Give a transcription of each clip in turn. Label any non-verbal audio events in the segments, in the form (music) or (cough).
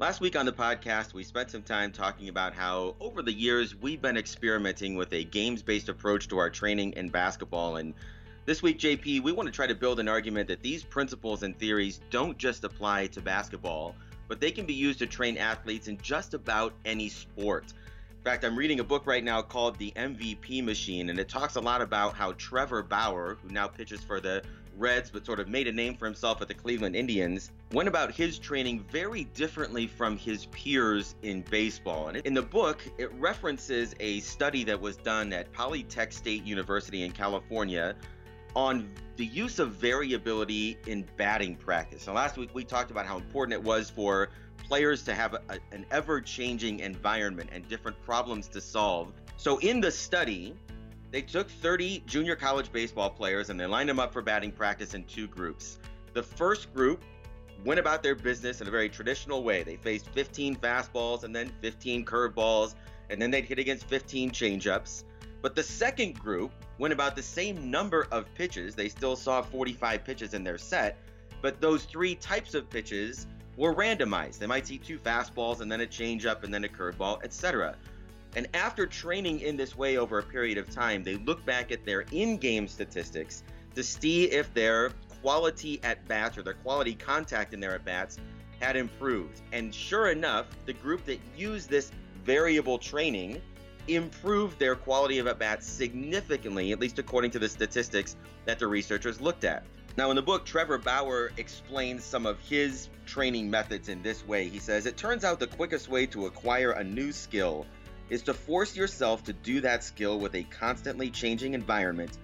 Last week on the podcast, we spent some time talking about how over the years we've been experimenting with a games based approach to our training in basketball. And this week, JP, we want to try to build an argument that these principles and theories don't just apply to basketball, but they can be used to train athletes in just about any sport. In fact, I'm reading a book right now called The MVP Machine, and it talks a lot about how Trevor Bauer, who now pitches for the Reds but sort of made a name for himself at the Cleveland Indians, went about his training very differently from his peers in baseball. And in the book, it references a study that was done at Polytech State University in California on the use of variability in batting practice. Now, last week we talked about how important it was for players to have a, an ever changing environment and different problems to solve. So, in the study, they took 30 junior college baseball players and they lined them up for batting practice in two groups. The first group went about their business in a very traditional way. They faced 15 fastballs and then 15 curveballs, and then they'd hit against 15 changeups. But the second group went about the same number of pitches. They still saw 45 pitches in their set, but those three types of pitches were randomized. They might see two fastballs and then a changeup and then a curveball, etc. And after training in this way over a period of time, they look back at their in game statistics to see if their quality at bats or their quality contact in their at bats had improved. And sure enough, the group that used this variable training improved their quality of at bats significantly, at least according to the statistics that the researchers looked at. Now, in the book, Trevor Bauer explains some of his training methods in this way. He says, It turns out the quickest way to acquire a new skill is to force yourself to do that skill with a constantly changing environment,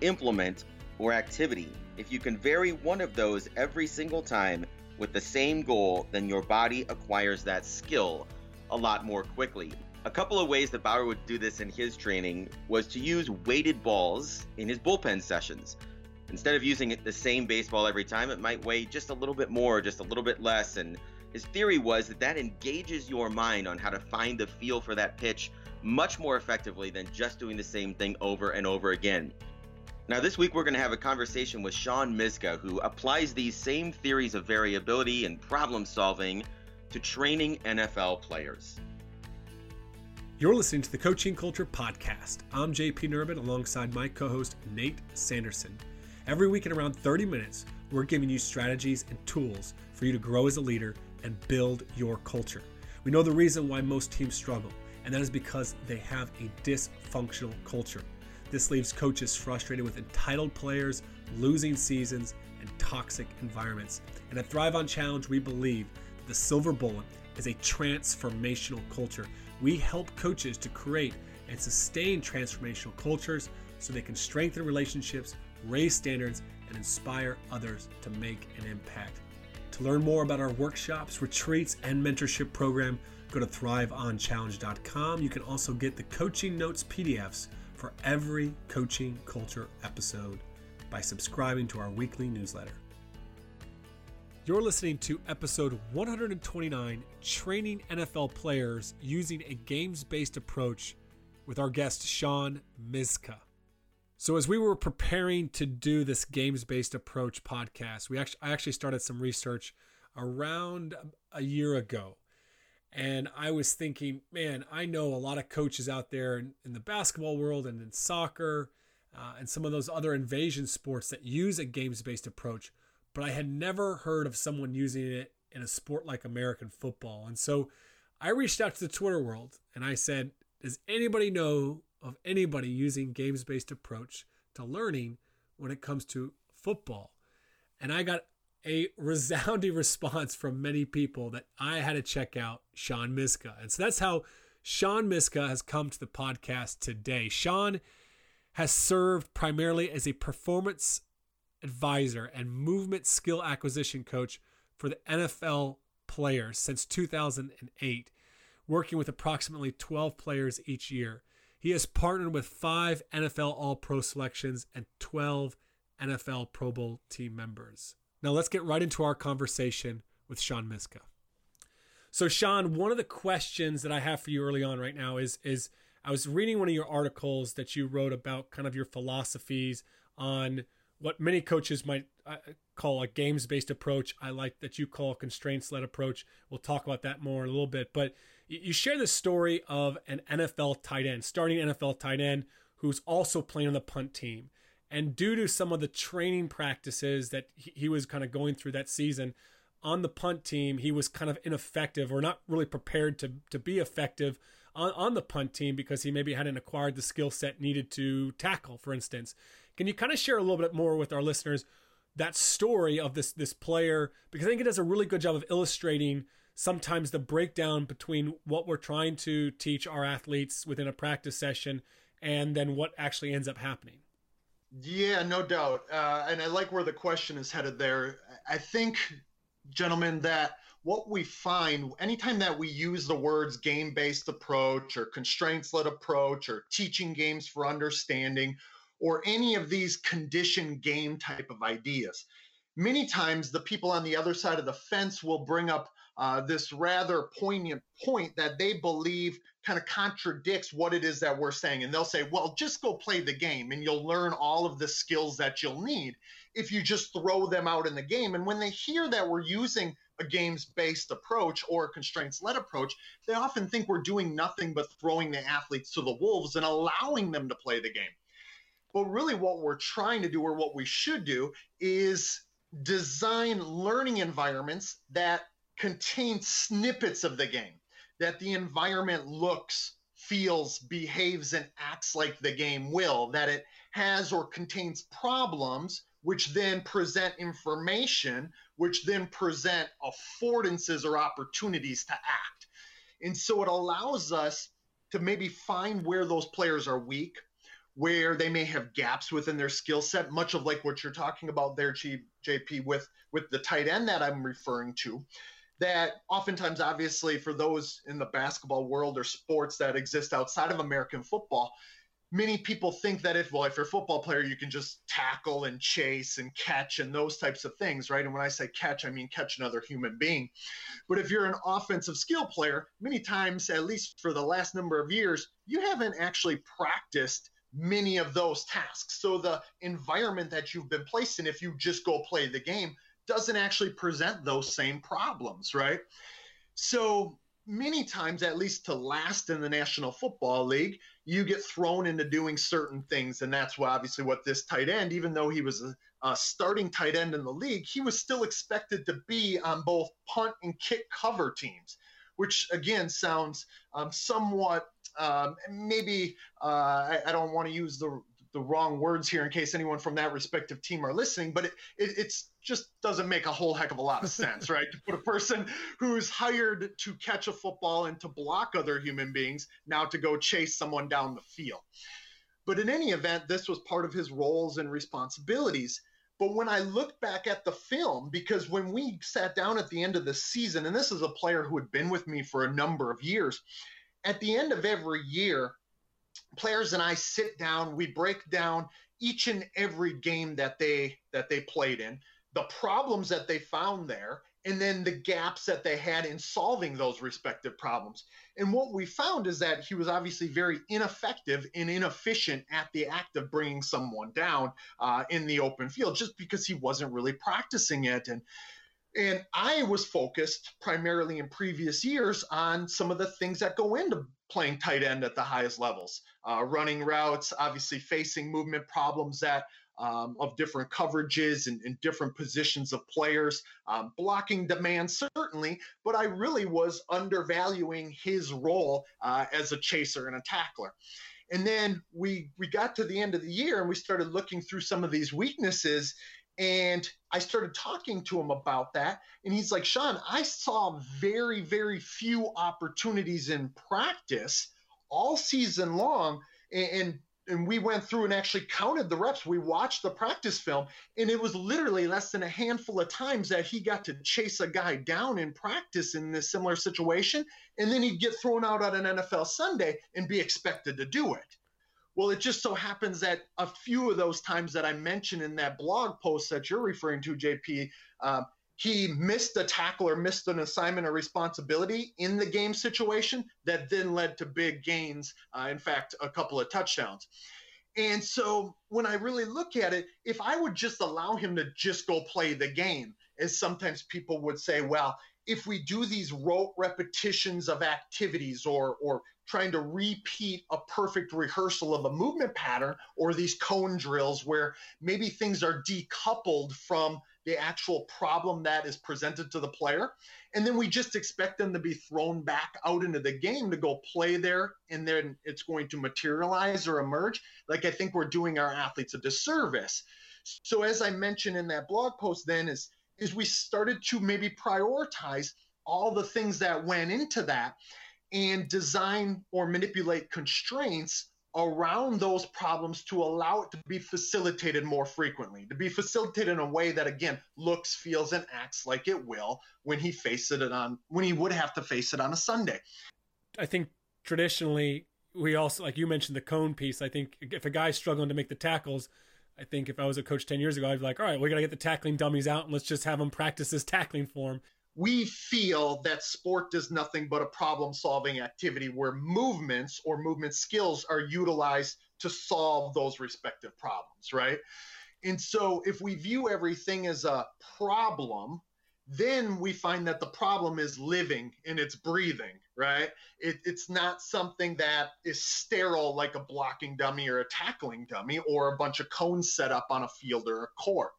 implement, or activity. If you can vary one of those every single time with the same goal, then your body acquires that skill a lot more quickly. A couple of ways that Bauer would do this in his training was to use weighted balls in his bullpen sessions. Instead of using the same baseball every time, it might weigh just a little bit more, just a little bit less. And his theory was that that engages your mind on how to find the feel for that pitch much more effectively than just doing the same thing over and over again. Now, this week we're going to have a conversation with Sean Myszka, who applies these same theories of variability and problem solving to training NFL players. You're listening to the Coaching Culture Podcast. I'm JP Nerbun alongside my co host Nate Sanderson. Every week in around 30 minutes, we're giving you strategies and tools for you to grow as a leader and build your culture. We know the reason why most teams struggle, and that is because they have a dysfunctional culture. This leaves coaches frustrated with entitled players, losing seasons, and toxic environments. And at Thrive on Challenge, we believe the silver bullet is a transformational culture we help coaches to create and sustain transformational cultures so they can strengthen relationships, raise standards, and inspire others to make an impact. Learn more about our workshops, retreats, and mentorship program, go to thriveonchallenge.com. You can also get the coaching notes PDFs for every coaching culture episode by subscribing to our weekly newsletter. You're listening to episode 129 Training NFL Players Using a Games Based Approach with our guest Sean Myszka. So, as we were preparing to do this games based approach podcast, we actually, I actually started some research around a year ago. And I was thinking, man, I know a lot of coaches out there in, in the basketball world and in soccer uh, and some of those other invasion sports that use a games based approach but I had never heard of someone using it in a sport like American football. And so I reached out to the Twitter world and I said, Does anybody know of anybody using games based approach to learning when it comes to football? And I got a (laughs) resounding response from many people that I had to check out Sean Myszka. And so that's how Sean Myszka has come to the podcast today. Sean has served primarily as a performance advisor and movement skill acquisition coach for the NFL players since 2008, working with approximately 12 players each year. He has partnered with five NFL All Pro selections and 12 NFL Pro Bowl team members. Now let's get right into our conversation with Sean Myszka. So, Sean, one of the questions that I have for you early on right now is is I was reading one of your articles that you wrote about kind of your philosophies on what many coaches might uh, call a games based approach. I like that you call a constraints led approach. We'll talk about that more in a little bit. But you share the story of an NFL tight end, starting NFL tight end, who's also playing on the punt team. And due to some of the training practices that he was kind of going through that season on the punt team, he was kind of ineffective or not really prepared to, to be effective on, on the punt team because he maybe hadn't acquired the skill set needed to tackle, for instance. Can you kind of share a little bit more with our listeners that story of this this player? Because I think it does a really good job of illustrating sometimes the breakdown between what we're trying to teach our athletes within a practice session and then what actually ends up happening. Yeah, no doubt. Uh, and I like where the question is headed there. I think, gentlemen, that what we find anytime that we use the words game based approach or constraints led approach or teaching games for understanding or any of these condition game type of ideas, many times the people on the other side of the fence will bring up uh, this rather poignant point that they believe kind of contradicts what it is that we're saying. And they'll say, well, just go play the game and you'll learn all of the skills that you'll need if you just throw them out in the game. And when they hear that we're using a games based approach or a constraints led approach, they often think we're doing nothing but throwing the athletes to the wolves and allowing them to play the game. But really, what we're trying to do, or what we should do, is design learning environments that contain snippets of the game, that the environment looks, feels, behaves, and acts like the game will, that it has or contains problems which then present information, which then present affordances or opportunities to act. And so it allows us to maybe find where those players are weak, where they may have gaps within their skill set, much of like what you're talking about there, JP, with, with the tight end that I'm referring to. That oftentimes, obviously, for those in the basketball world or sports that exist outside of American football, many people think that if well if you're a football player you can just tackle and chase and catch and those types of things right? And when i say catch i mean catch another human being. But if you're an offensive skill player many times at least for the last number of years you haven't actually practiced many of those tasks. So the environment that you've been placed in if you just go play the game doesn't actually present those same problems right so many times, at least to last in the National Football League, you get thrown into doing certain things. And that's obviously, what this tight end, even though he was a, a, starting tight end in the league, he was still expected to be on both punt and kick cover teams, which again sounds um, somewhat. Um, maybe uh, I, I, don't want to use the the wrong words here in case anyone from that respective team are listening, but it, it it's just doesn't make a whole heck of a lot of sense, right? To put a person who's hired to catch a football and to block other human beings now to go chase someone down the field. But in any event, this was part of his roles and responsibilities. But when I look back at the film, because when we sat down at the end of the season, and this is a player who had been with me for a number of years, at the end of every year, players and I sit down, we break down each and every game that they that they played in, the problems that they found there, and then the gaps that they had in solving those respective problems. And what we found is that he was obviously very ineffective and inefficient at the act of bringing someone down uh, in the open field, just because he wasn't really practicing it. And and I was focused primarily in previous years on some of the things that go into playing tight end at the highest levels, uh, running routes, obviously facing movement problems that um, of different coverages and, and, different positions of players, um, blocking demand certainly, but I really was undervaluing his role uh, as a chaser and a tackler. And then we we got to the end of the year and we started looking through some of these weaknesses and I started talking to him about that. And he's like, Sean, I saw very, very few opportunities in practice all season long. And, and we went through and actually counted the reps. We watched the practice film, and it was literally less than a handful of times that he got to chase a guy down in practice in this similar situation. And then he'd get thrown out on an NFL Sunday and be expected to do it. Well, it just so happens that a few of those times that I mentioned in that blog post that you're referring to, JP, uh, he missed a tackle or missed an assignment or responsibility in the game situation that then led to big gains. Uh, in fact, a couple of touchdowns. And so when I really look at it, if I would just allow him to just go play the game, as sometimes people would say, well, if we do these rote repetitions of activities or or trying to repeat a perfect rehearsal of a movement pattern or these cone drills where maybe things are decoupled from the actual problem that is presented to the player. And then we just expect them to be thrown back out into the game to go play there and then it's going to materialize or emerge. Like i think we're doing our athletes a disservice. So as i mentioned in that blog post then is is we started to maybe prioritize all the things that went into that and design or manipulate constraints around those problems to allow it to be facilitated more frequently, to be facilitated in a way that again looks, feels, and acts like it will when he faces it on when he would have to face it on a Sunday. I think traditionally we also like you mentioned the cone piece. I think if a guy's struggling to make the tackles, I think if I was a coach ten years ago, I'd be like, all right, we got to get the tackling dummies out and let's just have them practice this tackling form we feel that sport is nothing but a problem solving activity where movements or movement skills are utilized to solve those respective problems, right? And so if we view everything as a problem, then we find that the problem is living and it's breathing, right? It, it's not something that is sterile like a blocking dummy or a tackling dummy or a bunch of cones set up on a field or a court.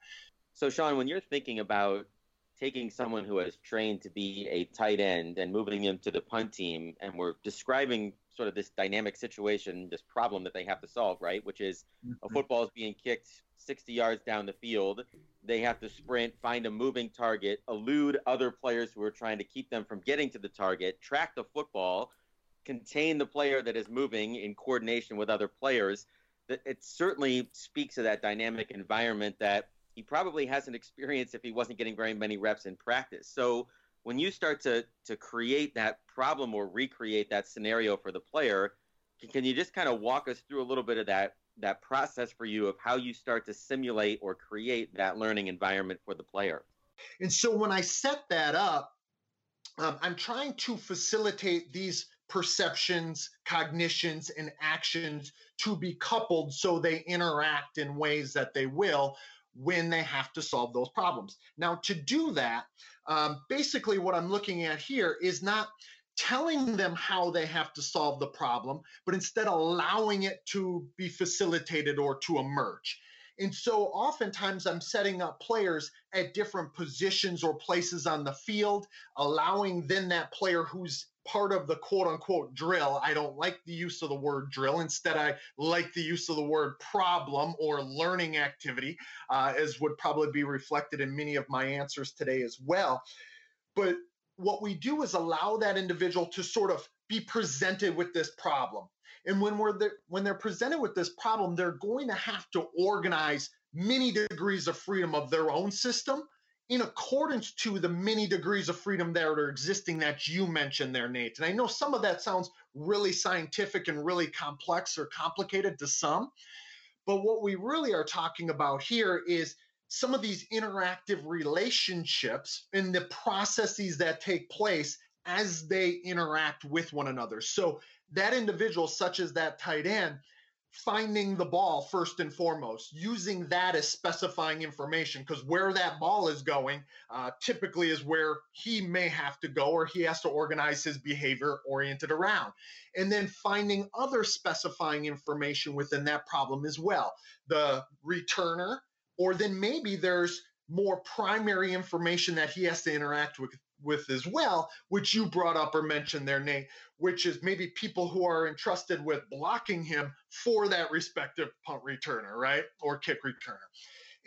So, Sean, when you're thinking about taking someone who has trained to be a tight end and moving him to the punt team, and we're describing sort of this dynamic situation, this problem that they have to solve, right? Which is a mm-hmm. football is being kicked 60 yards down the field. They have to sprint, find a moving target, elude other players who are trying to keep them from getting to the target, track the football, contain the player that is moving in coordination with other players. It certainly speaks to that dynamic environment that he probably hasn't experienced if he wasn't getting very many reps in practice. So when you start to to create that problem or recreate that scenario for the player, can, can you just kind of walk us through a little bit of that that process for you of how you start to simulate or create that learning environment for the player? And so when I set that up, um, I'm trying to facilitate these perceptions, cognitions, and actions to be coupled so they interact in ways that they will when they have to solve those problems. Now, to do that, um, basically what I'm looking at here is not telling them how they have to solve the problem, but instead allowing it to be facilitated or to emerge. And so oftentimes I'm setting up players at different positions or places on the field, allowing then that player who's part of the quote unquote drill. I don't like the use of the word drill. Instead, I like the use of the word problem or learning activity, uh, as would probably be reflected in many of my answers today as well. But what we do is allow that individual to sort of be presented with this problem. And when we're there, when they're presented with this problem, they're going to have to organize many degrees of freedom of their own system in accordance to the many degrees of freedom that are existing that you mentioned there, Nate. And I know some of that sounds really scientific and really complex or complicated to some. But what we really are talking about here is some of these interactive relationships and the processes that take place as they interact with one another. So that individual, such as that tight end, finding the ball first and foremost, using that as specifying information because where that ball is going uh, typically is where he may have to go or he has to organize his behavior oriented around. And then finding other specifying information within that problem as well. The returner, or then maybe there's more primary information that he has to interact with with as well, which you brought up or mentioned their name, which is maybe people who are entrusted with blocking him for that respective punt returner, right? Or kick returner.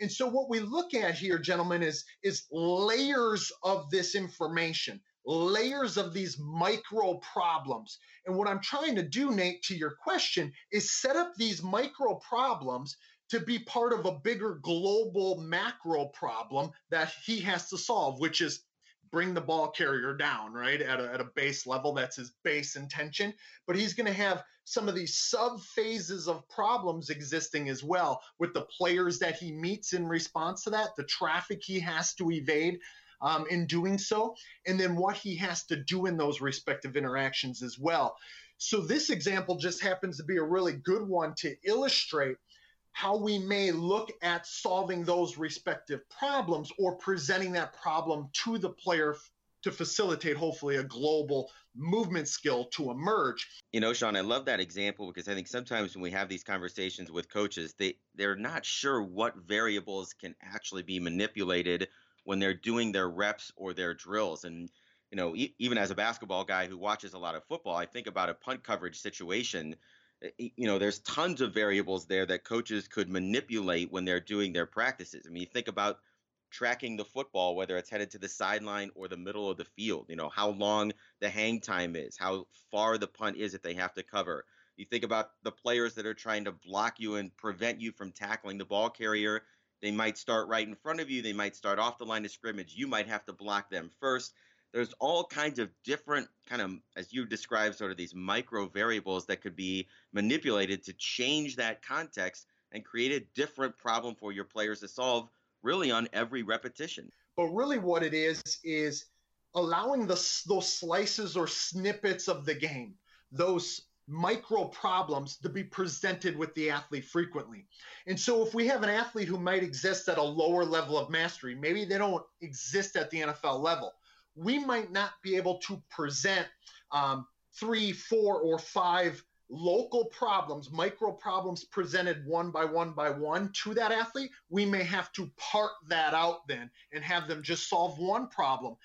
And so what we look at here, gentlemen, is, is layers of this information, layers of these micro problems. And what I'm trying to do, Nate, to your question, is set up these micro problems to be part of a bigger global macro problem that he has to solve, which is bring the ball carrier down, right? At a, at a base level, that's his base intention. But he's going to have some of these sub phases of problems existing as well with the players that he meets in response to that, the traffic he has to evade. Um, in doing so, and then what he has to do in those respective interactions as well. So this example just happens to be a really good one to illustrate how we may look at solving those respective problems or presenting that problem to the player to facilitate hopefully a global movement skill to emerge. You know, Sean, I love that example because I think sometimes when we have these conversations with coaches, they they're not sure what variables can actually be manipulated when they're doing their reps or their drills and you know, e- even as a basketball guy who watches a lot of football, I think about a punt coverage situation. Eh, you know, there's tons of variables there that coaches could manipulate when they're doing their practices. I mean, you think about tracking the football, whether it's headed to the sideline or the middle of the field. You know, how long the hang time is, how far the punt is that they have to cover. You think about the players that are trying to block you and prevent you from tackling the ball carrier. They might start right in front of you. They might start off the line of scrimmage. You might have to block them first. There's all kinds of different kind of, as you described, sort of these micro variables that could be manipulated to change that context and create a different problem for your players to solve really on every repetition. But really, what it is is allowing the, those slices or snippets of the game, those micro problems to be presented with the athlete frequently. And so if we have an athlete who might exist at a lower level of mastery, maybe they don't exist at the NFL level, we might not be able to present um, three, four, or five local problems, micro problems presented one by one by one to that athlete, we may have to part that out then and have them just solve one problem.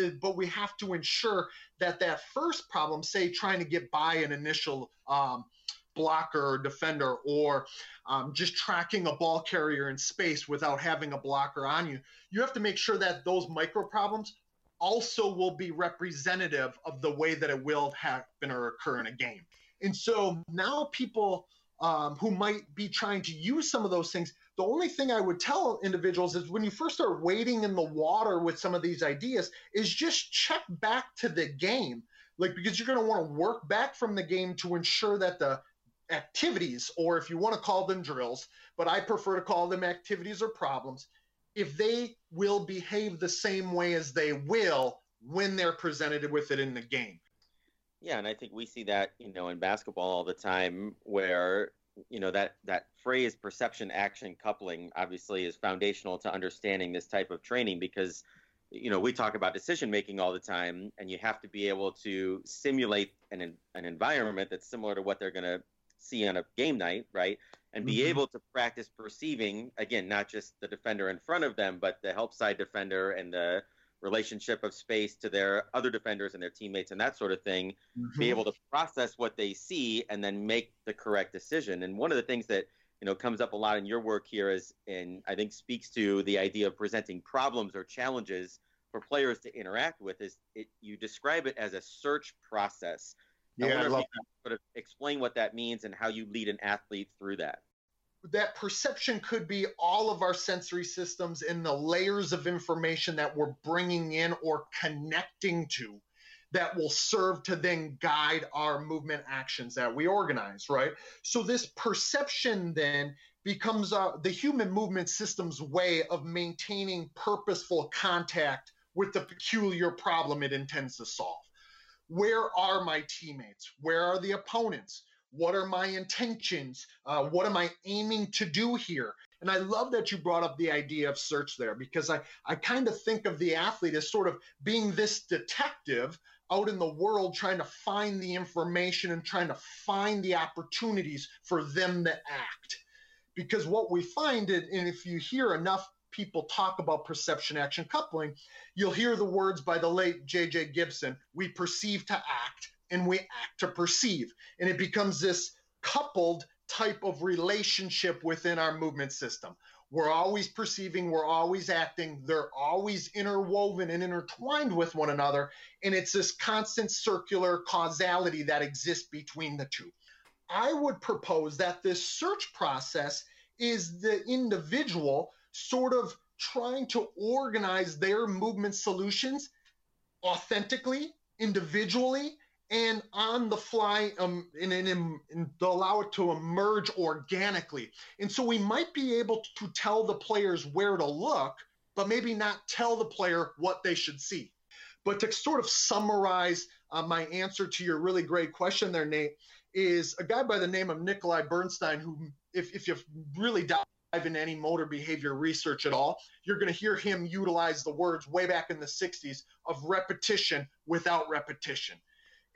Uh, but we have to ensure that that first problem, say trying to get by an initial um, blocker or defender or um, just tracking a ball carrier in space without having a blocker on you, you have to make sure that those micro problems also will be representative of the way that it will happen or occur in a game. And so now people um, who might be trying to use some of those things, the only thing I would tell individuals is when you first start wading in the water with some of these ideas, is just check back to the game. Like, because you're going to want to work back from the game to ensure that the activities, or if you want to call them drills, but I prefer to call them activities or problems, if they will behave the same way as they will when they're presented with it in the game. Yeah, and I think we see that, you know, in basketball all the time where, you know, that that phrase perception action coupling obviously is foundational to understanding this type of training because you know, we talk about decision making all the time and you have to be able to simulate an an environment that's similar to what they're going to see on a game night, right? And be mm-hmm. able to practice perceiving again, not just the defender in front of them, but the help side defender and the relationship of space to their other defenders and their teammates and that sort of thing, mm-hmm. be able to process what they see and then make the correct decision. And one of the things that you know comes up a lot in your work here is, and I think speaks to the idea of presenting problems or challenges for players to interact with is it, you describe it as a search process. Yeah, I, I love that. Sort of explain what that means and how you lead an athlete through that that perception could be all of our sensory systems and the layers of information that we're bringing in or connecting to that will serve to then guide our movement actions that we organize, right? So this perception then becomes uh, the human movement system's way of maintaining purposeful contact with the peculiar problem it intends to solve. Where are my teammates? Where are the opponents? What are my intentions? Uh, what am I aiming to do here? And I love that you brought up the idea of search there because I, I kind of think of the athlete as sort of being this detective out in the world trying to find the information and trying to find the opportunities for them to act. Because what we find, and if you hear enough people talk about perception action coupling, you'll hear the words by the late J.J. Gibson we perceive to act and we act to perceive. And it becomes this coupled type of relationship within our movement system. We're always perceiving, we're always acting, they're always interwoven and intertwined with one another. And it's this constant circular causality that exists between the two. I would propose that this search process is the individual sort of trying to organize their movement solutions authentically, individually, and on the fly um, and, and, and, allow it to emerge organically. And so we might be able to tell the players where to look, but maybe not tell the player what they should see. But to sort of summarize uh, my answer to your really great question there, Nate, is a guy by the name of Nikolai Bernstein, who, if, if you really dive into any motor behavior research at all, you're going to hear him utilize the words way back in the 60s of repetition without repetition.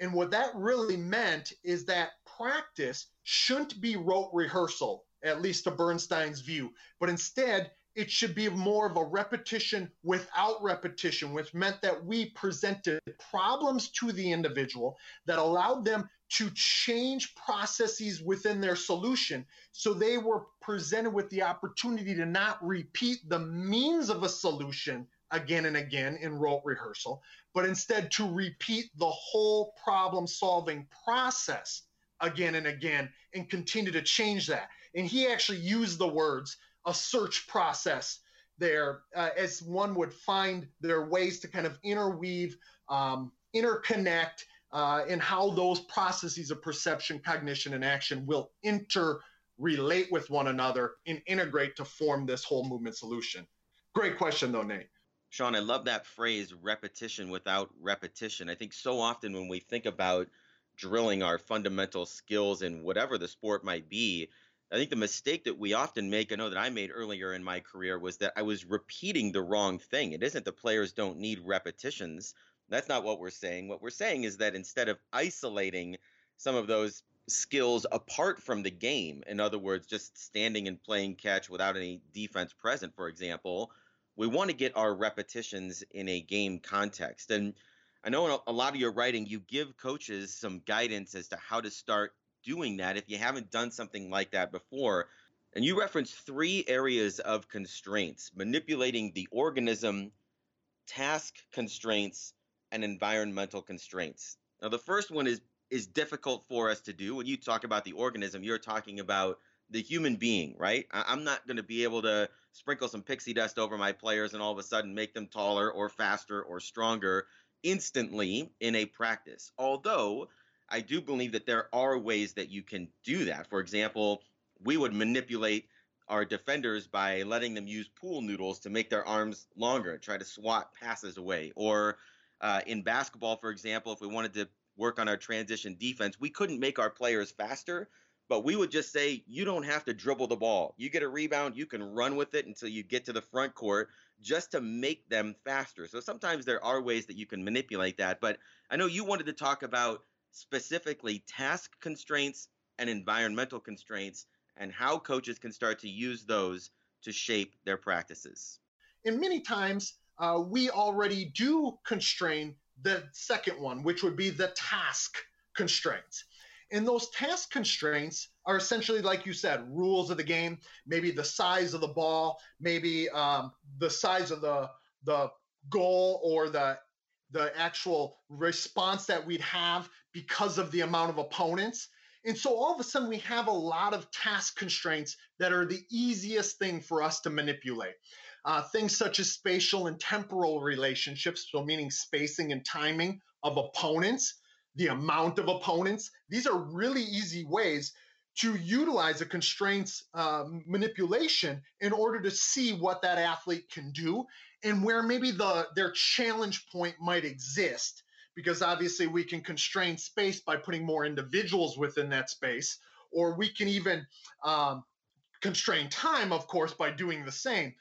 And what that really meant is that practice shouldn't be rote rehearsal, at least to Bernstein's view, but instead it should be more of a repetition without repetition, which meant that we presented problems to the individual that allowed them to change processes within their solution. So they were presented with the opportunity to not repeat the means of a solution again and again in rote rehearsal, but instead to repeat the whole problem solving process again and again and continue to change that. And he actually used the words a search process there uh, as one would find their ways to kind of interweave, um, interconnect, uh, and how those processes of perception, cognition, and action will interrelate with one another and integrate to form this whole movement solution. Great question, though, Nate. Sean, I love that phrase repetition without repetition. I think so often when we think about drilling our fundamental skills in whatever the sport might be, I think the mistake that we often make, I know that I made earlier in my career, was that I was repeating the wrong thing. It isn't that players don't need repetitions. That's not what we're saying. What we're saying is that instead of isolating some of those skills apart from the game, in other words, just standing and playing catch without any defense present, for example, we want to get our repetitions in a game context. And I know in a lot of your writing, you give coaches some guidance as to how to start doing that if you haven't done something like that before. And you reference three areas of constraints manipulating the organism, task constraints, and environmental constraints. Now, the first one is is difficult for us to do. When you talk about the organism, you're talking about the human being, right? I, am not going to be able to sprinkle some pixie dust over my players and all of a sudden make them taller or faster or stronger instantly in a practice. Although I do believe that there are ways that you can do that. For example, we would manipulate our defenders by letting them use pool noodles to make their arms longer, try to swat passes away. Or uh, in basketball, for example, if we wanted to work on our transition defense, we couldn't make our players faster, but we would just say, you don't have to dribble the ball. You get a rebound, you can run with it until you get to the front court just to make them faster. So sometimes there are ways that you can manipulate that. But I know you wanted to talk about specifically task constraints and environmental constraints and how coaches can start to use those to shape their practices. And many times uh, we already do constrain the second one, which would be the task constraints. And those task constraints are essentially, like you said, rules of the game, maybe the size of the ball, maybe um, the size of the, the goal or the the actual response that we'd have because of the amount of opponents. And so all of a sudden, we have a lot of task constraints that are the easiest thing for us to manipulate. Uh, things such as spatial and temporal relationships, so meaning spacing and timing of opponents, the amount of opponents. These are really easy ways to utilize a constraints um, manipulation in order to see what that athlete can do and where maybe the their challenge point might exist because obviously we can constrain space by putting more individuals within that space or we can even um, constrain time of course by doing the same.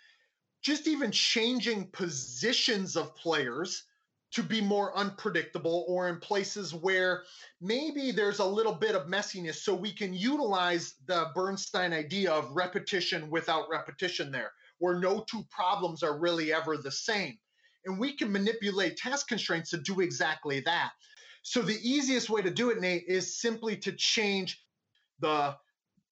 Just even changing positions of players to be more unpredictable or in places where maybe there's a little bit of messiness so we can utilize the Bernstein idea of repetition without repetition there where no two problems are really ever the same and we can manipulate task constraints to do exactly that so the easiest way to do it Nate is simply to change the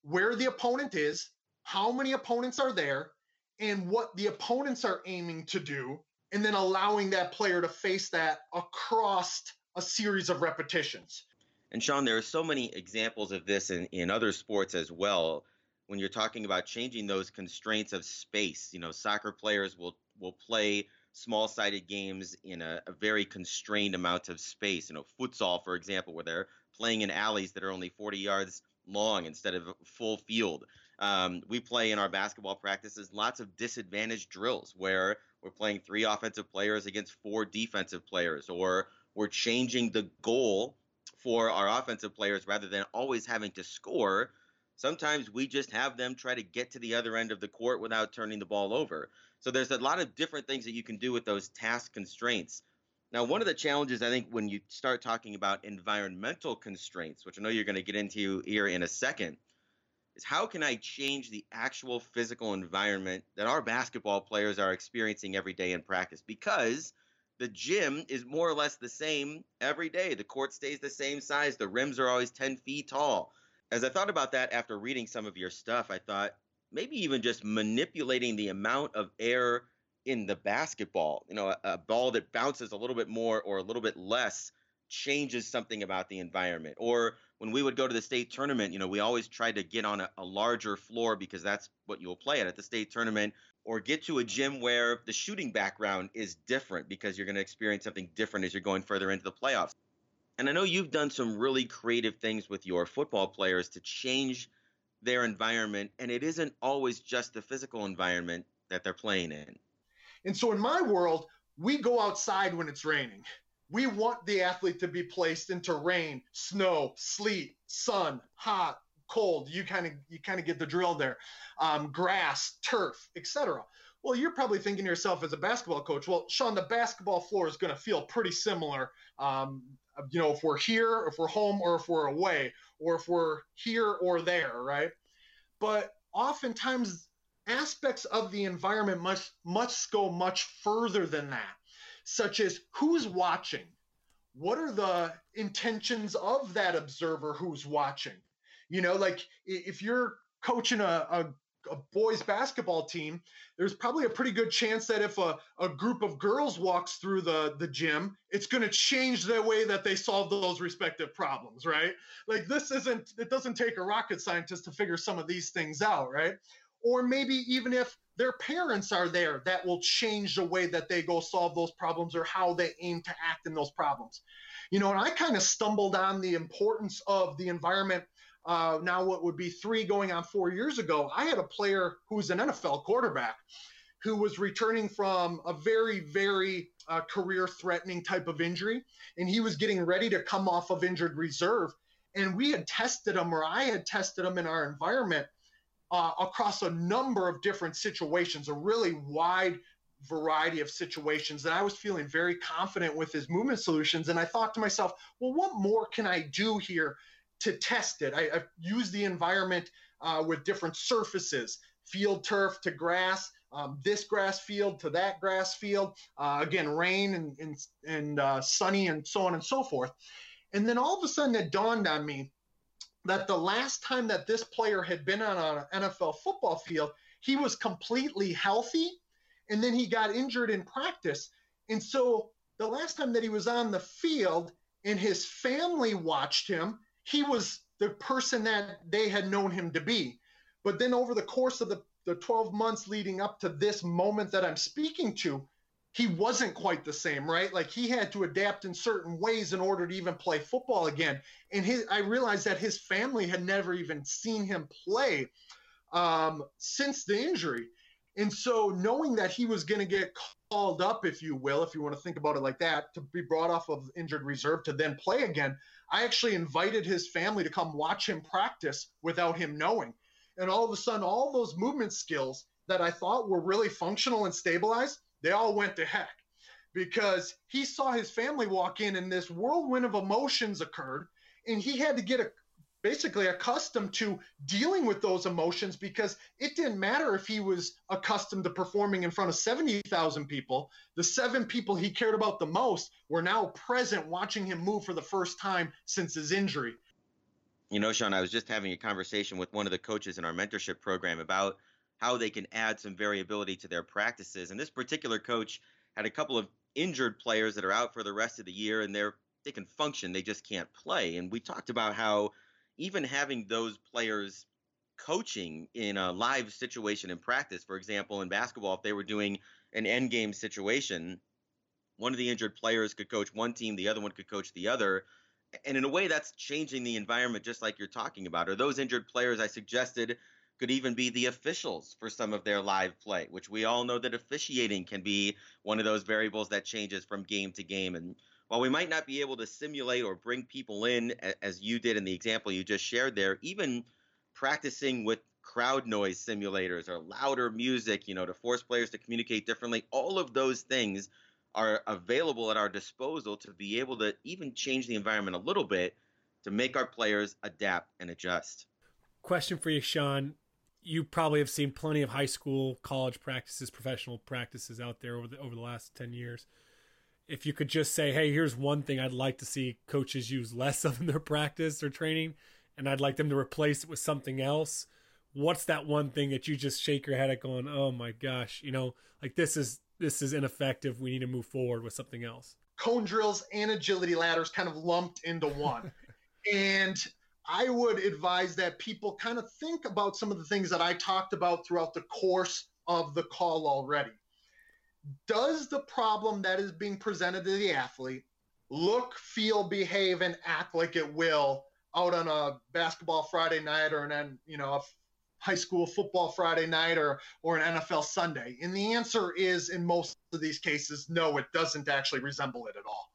where the opponent is how many opponents are there and what the opponents are aiming to do and then allowing that player to face that across a series of repetitions. And Sean, there are so many examples of this in, in other sports as well. When you're talking about changing those constraints of space, you know, soccer players will will play small-sided games in a, a very constrained amount of space. You know, futsal, for example, where they're playing in alleys that are only 40 yards long instead of full field. Um, we play in our basketball practices lots of disadvantaged drills where we're playing three offensive players against four defensive players, or we're changing the goal for our offensive players rather than always having to score. Sometimes we just have them try to get to the other end of the court without turning the ball over. So there's a lot of different things that you can do with those task constraints. Now, one of the challenges I think when you start talking about environmental constraints, which I know you're going to get into here in a second, is how can I change the actual physical environment that our basketball players are experiencing every day in practice? Because the gym is more or less the same every day. The court stays the same size, the rims are always 10 feet tall. As I thought about that after reading some of your stuff, I thought maybe even just manipulating the amount of air in the basketball. You know, a, a, ball that bounces a little bit more or a little bit less changes something about the environment. Or when we would go to the state tournament, you know, we always tried to get on a, a larger floor because that's what you'll play at at the state tournament. Or get to a gym where the shooting background is different because you're going to experience something different as you're going further into the playoffs. And I know you've done some really creative things with your football players to change their environment. And it isn't always just the physical environment that they're playing in. And so in my world, we go outside when it's raining. We want the athlete to be placed into rain, snow, sleet, sun, hot, cold. You kind of you kind of get the drill there. Um, grass, turf, etc. Well, you're probably thinking to yourself as a basketball coach, well, Sean, the basketball floor is going to feel pretty similar. Um, you know, if we're here, if we're home, or if we're away, or if we're here or there, right? But oftentimes aspects of the environment must must go much further than that such as who's watching what are the intentions of that observer who's watching you know like if you're coaching a, a, a boys basketball team there's probably a pretty good chance that if a, a group of girls walks through the, the gym it's going to change the way that they solve those respective problems right like this isn't it doesn't take a rocket scientist to figure some of these things out right or maybe even if their parents are there, that will change the way that they go solve those problems or how they aim to act in those problems. You know, and I kind of stumbled on the importance of the environment. Uh, now, what would be three going on four years ago, I had a player who was an NFL quarterback who was returning from a very, very uh, career threatening type of injury. And he was getting ready to come off of injured reserve. And we had tested him, or I had tested him in our environment uh, across a number of different situations, a really wide variety of situations. And I was feeling very confident with his movement solutions. And I thought to myself, well, what more can I do here to test it? I, have used the environment uh, with different surfaces, field turf to grass. Um, this grass field to that grass field, uh, again, rain and, and, and uh, sunny and so on and so forth. And then all of a sudden it dawned on me that the last time that this player had been on an NFL football field, he was completely healthy and then he got injured in practice. And so the last time that he was on the field and his family watched him, he was the person that they had known him to be. But then over the course of the, the 12 months leading up to this moment that I'm speaking to, he wasn't quite the same, right? Like he had to adapt in certain ways in order to even play football again. And his, I realized that his family had never even seen him play um, since the injury. And so knowing that he was going to get called up, if you will, if you want to think about it like that, to be brought off of injured reserve to then play again, I actually invited his family to come watch him practice without him knowing. And all of a sudden, all those movement skills that I thought were really functional and stabilized – they all went to heck because he saw his family walk in and this whirlwind of emotions occurred and he had to get a, basically accustomed to dealing with those emotions because it didn't matter if he was accustomed to performing in front of 70,000 people. The seven people he cared about the most were now present watching him move for the first time since his injury. You know, Sean, I was just having a conversation with one of the coaches in our mentorship program about how they can add some variability to their practices. And this particular coach had a couple of injured players that are out for the rest of the year and they're they can function, they just can't play. And we talked about how even having those players coaching in a live situation in practice, for example, in basketball, if they were doing an end game situation, one of the injured players could coach one team, the other one could coach the other. And in a way, that's changing the environment, just like you're talking about. Or those injured players, I suggested could even be the officials for some of their live play, which we all know that officiating can be one of those variables that changes from game to game. And while we might not be able to simulate or bring people in as you did in the example you just shared there, even practicing with crowd noise simulators or louder music, you know, to force players to communicate differently, all of those things are available at our disposal to be able to even change the environment a little bit to make our players adapt and adjust. Question for you, Sean. You probably have seen plenty of high school, college practices, professional practices out there over the over the last 10 years if you could just say, hey, here's one thing I'd like to see coaches use less of in their (laughs) practice or training, and I'd like them to replace it with something else. What's that one thing that you just shake your head at going, oh my gosh, you know, like this is this is ineffective. We need to move forward with something else. Cone drills and agility ladders kind of lumped into one. (laughs) and I would advise that people kind of think about some of the things that I talked about throughout the course of the call already does the problem that is being presented to the athlete look, feel, behave, and act like it will out on a basketball Friday night or an you know a high school football Friday night or or an NFL Sunday? And the answer is in most of these cases, no, it doesn't actually resemble it at all.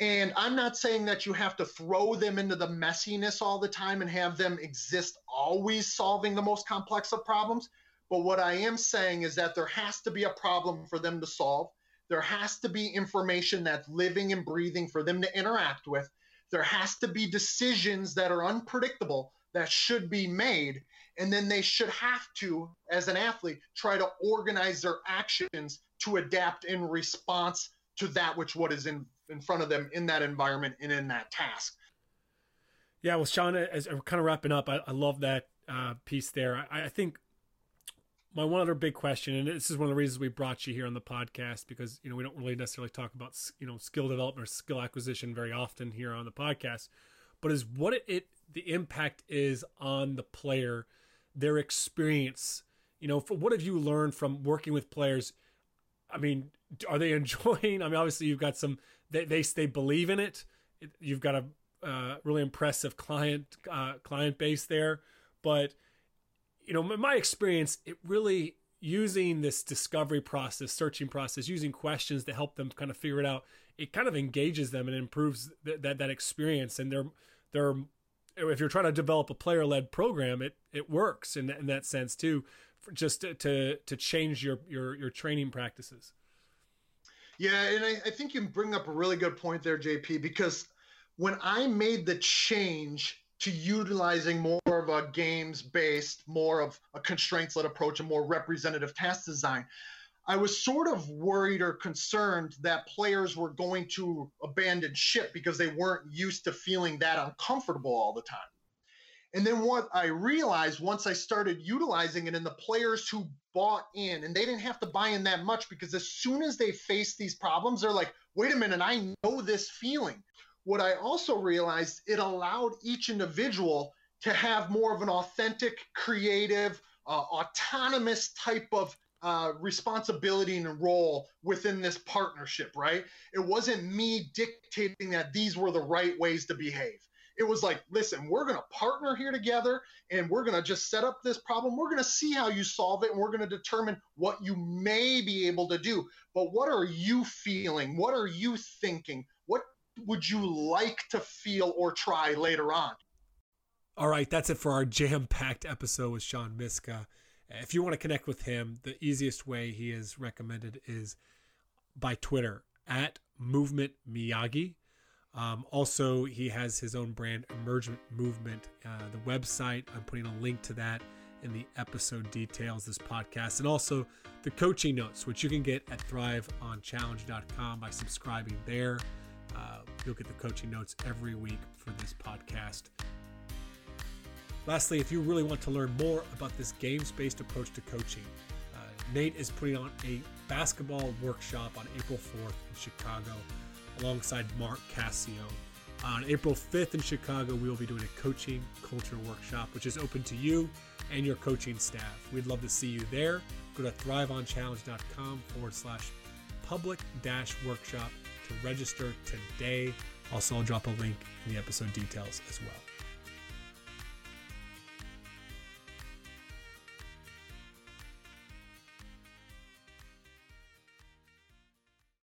And I'm not saying that you have to throw them into the messiness all the time and have them exist always solving the most complex of problems. But what I am saying is that there has to be a problem for them to solve. There has to be information that's living and breathing for them to interact with. There has to be decisions that are unpredictable that should be made. And then they should have to, as an athlete, try to organize their actions to adapt in response to that which what is in, in front of them in that environment and in that task. Yeah, well, Sean, as we're kind of wrapping up, I, I love that uh, piece there. I, I think my one other big question, and this is one of the reasons we brought you here on the podcast because you know we don't really necessarily talk about you know skill development or skill acquisition very often here on the podcast, but is what it, it the impact is on the player, their experience. You know, for, what have you learned from working with players? I mean, are they (laughs) enjoying? I mean, obviously you've got some they they they believe in it. You've got a uh, really impressive client uh, client base there, but you know, my experience, it really using this discovery process, searching process, using questions to help them kind of figure it out, it kind of engages them and improves th- that that experience. And they're they're if you're trying to develop a player led program, it it works in, in that sense too, just to, to to change your your your training practices. Yeah, and I, I think you bring up a really good point there, JP, because when I made the change to utilizing more of a games based, more of a constraints led approach, a more representative task design. I was sort of worried or concerned that players were going to abandon ship because they weren't used to feeling that uncomfortable all the time. And then what I realized once I started utilizing it and the players who bought in, and they didn't have to buy in that much because as soon as they face these problems, they're like, wait a minute, I know this feeling what I also realized, it allowed each individual to have more of an authentic, creative, uh, autonomous type of uh, responsibility and role within this partnership, right? It wasn't me dictating that these were the right ways to behave. It was like, listen, we're going to partner here together and we're going to just set up this problem. We're going to see how you solve it and we're going to determine what you may be able to do. But what are you feeling? What are you thinking? Would you like to feel or try later on? All right, that's it for our jam packed episode with Sean Myszka. If you want to connect with him, the easiest way he has recommended is by Twitter at Movement Miyagi. Um, also, he has his own brand, Emergent Movement. Uh, the website, I'm putting a link to that in the episode details this podcast and also the coaching notes which you can get at thriveonchallenge.com by subscribing there uh, you'll get the coaching notes every week for this podcast. Lastly, if you really want to learn more about this games based approach to coaching, uh, Nate is putting on a basketball workshop on April 4th in Chicago alongside Mark Cassio. On April 5th in Chicago, we will be doing a coaching culture workshop, which is open to you and your coaching staff. We'd love to see you there. Go to thriveonchallenge.com forward slash public dash workshop register today. Also, I'll drop a link in the episode details as well.